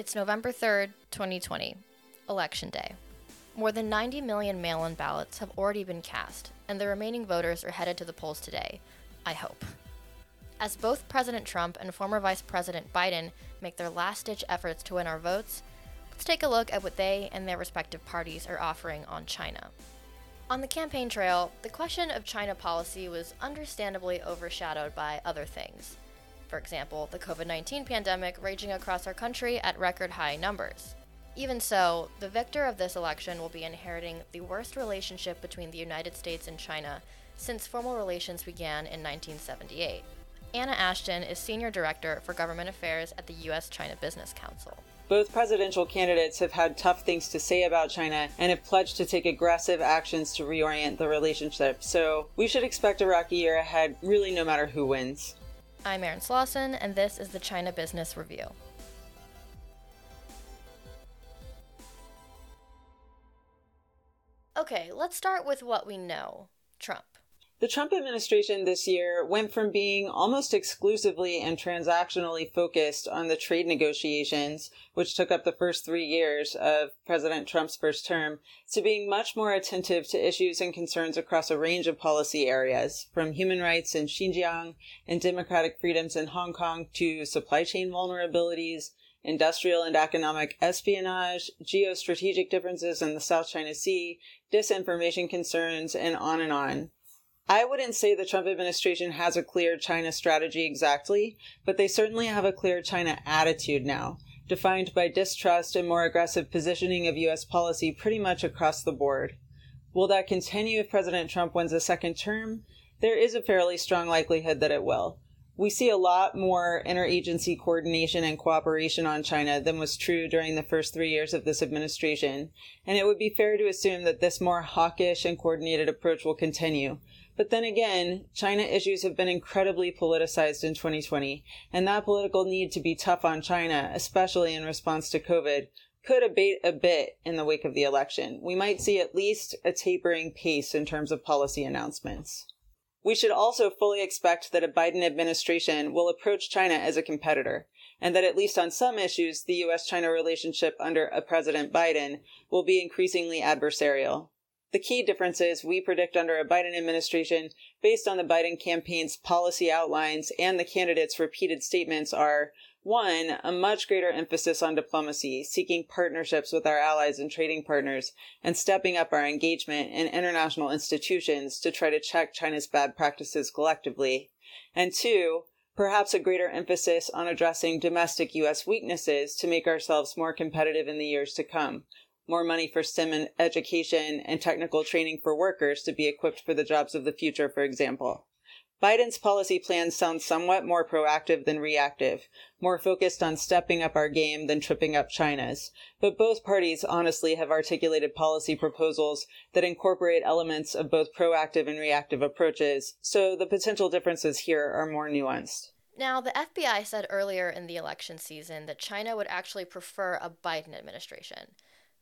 It's November 3rd, 2020, Election Day. More than 90 million mail in ballots have already been cast, and the remaining voters are headed to the polls today. I hope. As both President Trump and former Vice President Biden make their last ditch efforts to win our votes, let's take a look at what they and their respective parties are offering on China. On the campaign trail, the question of China policy was understandably overshadowed by other things for example, the COVID 19 pandemic raging across our country at record high numbers. Even so, the victor of this election will be inheriting the worst relationship between the United States and China since formal relations began in 1978. Anna Ashton is Senior Director for Government Affairs at the U.S. China Business Council. Both presidential candidates have had tough things to say about China and have pledged to take aggressive actions to reorient the relationship. So we should expect a rocky year ahead, really, no matter who wins. I'm Erin Slauson, and this is the China Business Review. Okay, let's start with what we know Trump. The Trump administration this year went from being almost exclusively and transactionally focused on the trade negotiations, which took up the first three years of President Trump's first term, to being much more attentive to issues and concerns across a range of policy areas, from human rights in Xinjiang and democratic freedoms in Hong Kong to supply chain vulnerabilities, industrial and economic espionage, geostrategic differences in the South China Sea, disinformation concerns, and on and on. I wouldn't say the Trump administration has a clear China strategy exactly, but they certainly have a clear China attitude now, defined by distrust and more aggressive positioning of U.S. policy pretty much across the board. Will that continue if President Trump wins a second term? There is a fairly strong likelihood that it will. We see a lot more interagency coordination and cooperation on China than was true during the first three years of this administration, and it would be fair to assume that this more hawkish and coordinated approach will continue, but then again, China issues have been incredibly politicized in 2020, and that political need to be tough on China, especially in response to COVID, could abate a bit in the wake of the election. We might see at least a tapering pace in terms of policy announcements. We should also fully expect that a Biden administration will approach China as a competitor, and that at least on some issues, the US China relationship under a President Biden will be increasingly adversarial. The key differences we predict under a Biden administration, based on the Biden campaign's policy outlines and the candidates' repeated statements, are one, a much greater emphasis on diplomacy, seeking partnerships with our allies and trading partners, and stepping up our engagement in international institutions to try to check China's bad practices collectively. And two, perhaps a greater emphasis on addressing domestic U.S. weaknesses to make ourselves more competitive in the years to come, more money for STEM and education and technical training for workers to be equipped for the jobs of the future, for example. Biden's policy plans sound somewhat more proactive than reactive, more focused on stepping up our game than tripping up China's. But both parties honestly have articulated policy proposals that incorporate elements of both proactive and reactive approaches, so the potential differences here are more nuanced. Now, the FBI said earlier in the election season that China would actually prefer a Biden administration.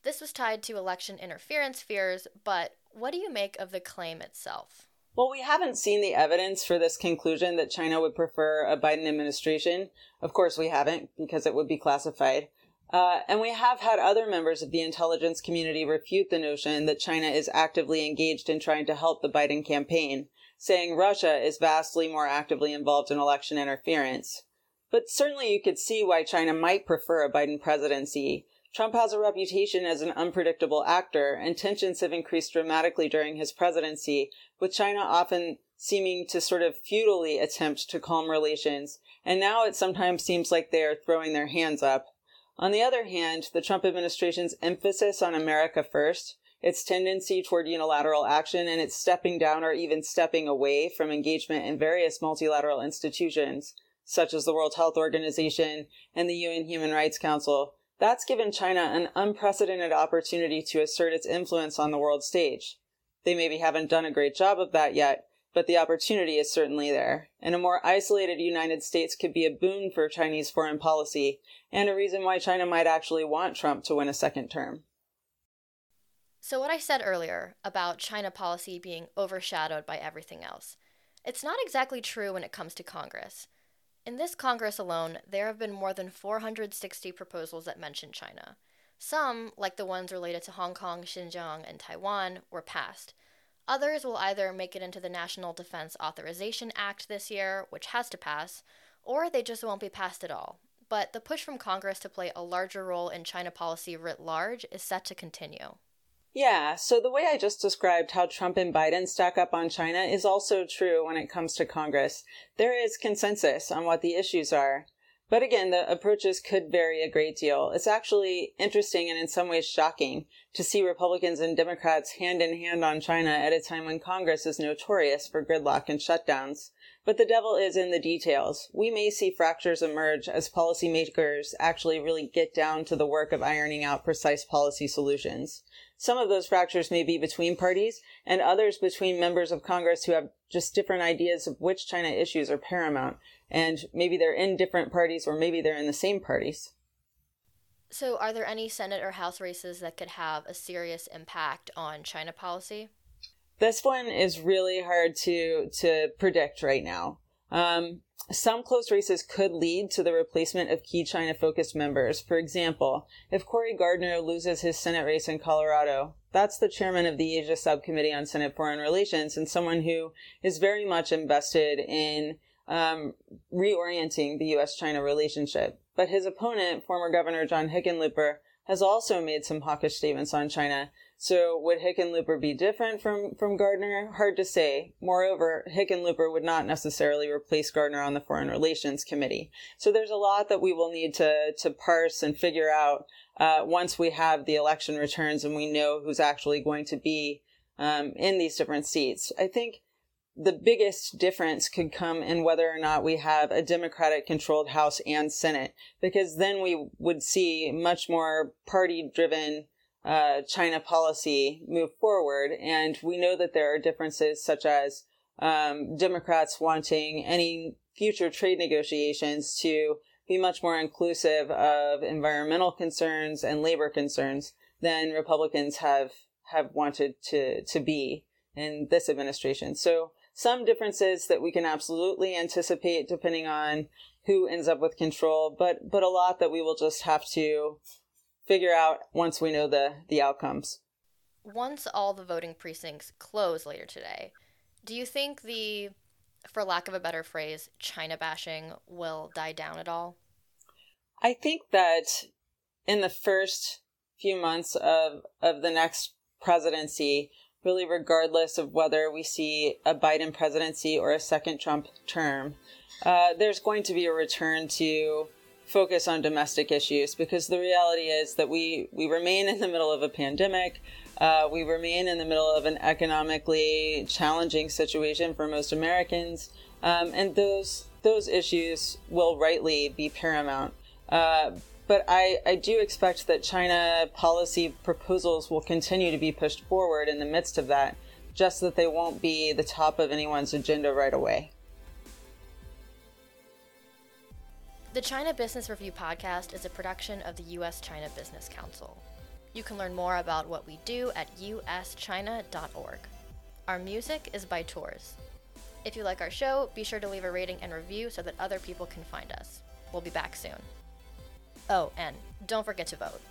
This was tied to election interference fears, but what do you make of the claim itself? Well, we haven't seen the evidence for this conclusion that China would prefer a Biden administration. Of course, we haven't, because it would be classified. Uh, and we have had other members of the intelligence community refute the notion that China is actively engaged in trying to help the Biden campaign, saying Russia is vastly more actively involved in election interference. But certainly you could see why China might prefer a Biden presidency. Trump has a reputation as an unpredictable actor, and tensions have increased dramatically during his presidency, with China often seeming to sort of futilely attempt to calm relations, and now it sometimes seems like they are throwing their hands up. On the other hand, the Trump administration's emphasis on America first, its tendency toward unilateral action, and its stepping down or even stepping away from engagement in various multilateral institutions, such as the World Health Organization and the UN Human Rights Council, that's given China an unprecedented opportunity to assert its influence on the world stage. They maybe haven't done a great job of that yet, but the opportunity is certainly there. And a more isolated United States could be a boon for Chinese foreign policy, and a reason why China might actually want Trump to win a second term. So, what I said earlier about China policy being overshadowed by everything else, it's not exactly true when it comes to Congress. In this Congress alone, there have been more than 460 proposals that mention China. Some, like the ones related to Hong Kong, Xinjiang, and Taiwan, were passed. Others will either make it into the National Defense Authorization Act this year, which has to pass, or they just won't be passed at all. But the push from Congress to play a larger role in China policy writ large is set to continue. Yeah, so the way I just described how Trump and Biden stack up on China is also true when it comes to Congress. There is consensus on what the issues are. But again, the approaches could vary a great deal. It's actually interesting and in some ways shocking to see Republicans and Democrats hand in hand on China at a time when Congress is notorious for gridlock and shutdowns. But the devil is in the details. We may see fractures emerge as policymakers actually really get down to the work of ironing out precise policy solutions. Some of those fractures may be between parties and others between members of Congress who have just different ideas of which China issues are paramount. And maybe they're in different parties or maybe they're in the same parties. So, are there any Senate or House races that could have a serious impact on China policy? This one is really hard to to predict right now. Um, some close races could lead to the replacement of key China focused members. For example, if Cory Gardner loses his Senate race in Colorado, that's the chairman of the Asia Subcommittee on Senate Foreign Relations and someone who is very much invested in um, reorienting the U.S. China relationship. But his opponent, former Governor John Hickenlooper, has also made some hawkish statements on China so would Hickenlooper be different from, from Gardner? Hard to say. Moreover, Hickenlooper would not necessarily replace Gardner on the Foreign Relations Committee. So there's a lot that we will need to, to parse and figure out uh, once we have the election returns and we know who's actually going to be um, in these different seats. I think the biggest difference could come in whether or not we have a Democratic controlled House and Senate, because then we would see much more party driven uh, China policy move forward. And we know that there are differences such as um, Democrats wanting any future trade negotiations to be much more inclusive of environmental concerns and labor concerns than Republicans have have wanted to to be in this administration. So some differences that we can absolutely anticipate depending on who ends up with control, but but a lot that we will just have to figure out once we know the, the outcomes. Once all the voting precincts close later today, do you think the, for lack of a better phrase, China bashing will die down at all? I think that in the first few months of, of the next presidency, really regardless of whether we see a Biden presidency or a second Trump term, uh, there's going to be a return to focus on domestic issues because the reality is that we, we remain in the middle of a pandemic. Uh, we remain in the middle of an economically challenging situation for most Americans. Um, and those, those issues will rightly be paramount. Uh, but I, I do expect that China policy proposals will continue to be pushed forward in the midst of that, just that they won't be the top of anyone's agenda right away. The China Business Review podcast is a production of the U.S. China Business Council. You can learn more about what we do at uschina.org. Our music is by Tours. If you like our show, be sure to leave a rating and review so that other people can find us. We'll be back soon. Oh, and don't forget to vote.